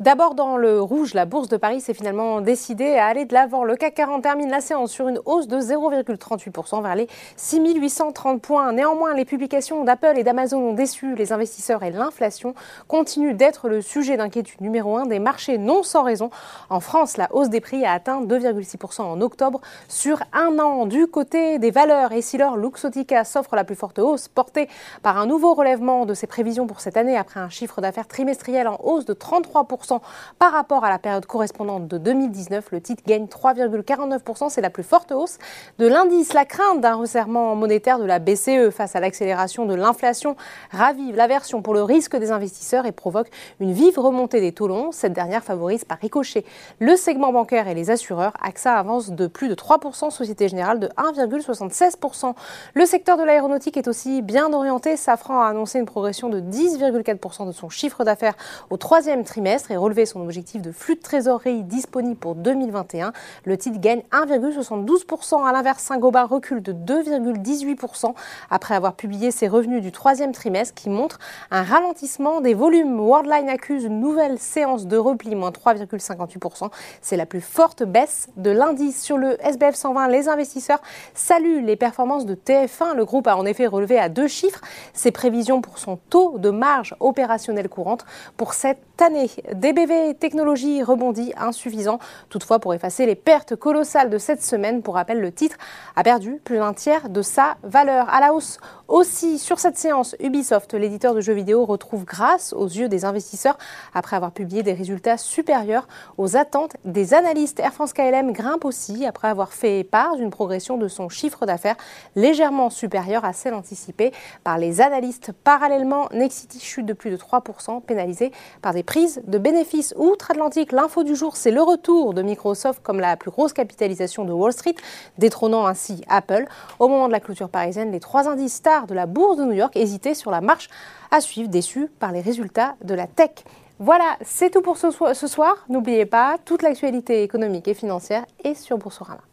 D'abord dans le rouge, la bourse de Paris s'est finalement décidée à aller de l'avant. Le CAC 40 termine la séance sur une hausse de 0,38% vers les 6830 points. Néanmoins, les publications d'Apple et d'Amazon ont déçu les investisseurs et l'inflation continue d'être le sujet d'inquiétude numéro un des marchés, non sans raison. En France, la hausse des prix a atteint 2,6% en octobre sur un an. Du côté des valeurs, et si l'or Luxotica s'offre la plus forte hausse, portée par un nouveau relèvement de ses prévisions pour cette année après un chiffre d'affaires trimestriel en hausse de 33% par rapport à la période correspondante de 2019. Le titre gagne 3,49%, c'est la plus forte hausse de l'indice. La crainte d'un resserrement monétaire de la BCE face à l'accélération de l'inflation ravive l'aversion pour le risque des investisseurs et provoque une vive remontée des taux longs. Cette dernière favorise par ricochet le segment bancaire et les assureurs. AXA avance de plus de 3%, Société Générale de 1,76%. Le secteur de l'aéronautique est aussi bien orienté. Safran a annoncé une progression de 10,4% de son chiffre d'affaires au troisième trimestre relevé son objectif de flux de trésorerie disponible pour 2021. Le titre gagne 1,72%. À l'inverse, Saint-Gobain recule de 2,18% après avoir publié ses revenus du troisième trimestre qui montrent un ralentissement des volumes. Worldline accuse une nouvelle séance de repli, moins 3,58%. C'est la plus forte baisse de l'indice. Sur le SBF 120, les investisseurs saluent les performances de TF1. Le groupe a en effet relevé à deux chiffres ses prévisions pour son taux de marge opérationnelle courante pour cette année. DBV Technologies rebondit insuffisant toutefois pour effacer les pertes colossales de cette semaine. Pour rappel, le titre a perdu plus d'un tiers de sa valeur. À la hausse aussi sur cette séance, Ubisoft, l'éditeur de jeux vidéo, retrouve grâce aux yeux des investisseurs après avoir publié des résultats supérieurs aux attentes des analystes. Air France KLM grimpe aussi après avoir fait part d'une progression de son chiffre d'affaires légèrement supérieure à celle anticipée par les analystes. Parallèlement, Nexity chute de plus de 3%, pénalisé par des prises de bénéfices outre-Atlantique. L'info du jour, c'est le retour de Microsoft comme la plus grosse capitalisation de Wall Street, détrônant ainsi Apple. Au moment de la clôture parisienne, les trois indices stars de la bourse de New York hésitaient sur la marche à suivre, déçus par les résultats de la tech. Voilà, c'est tout pour ce soir. N'oubliez pas, toute l'actualité économique et financière est sur Boursorama.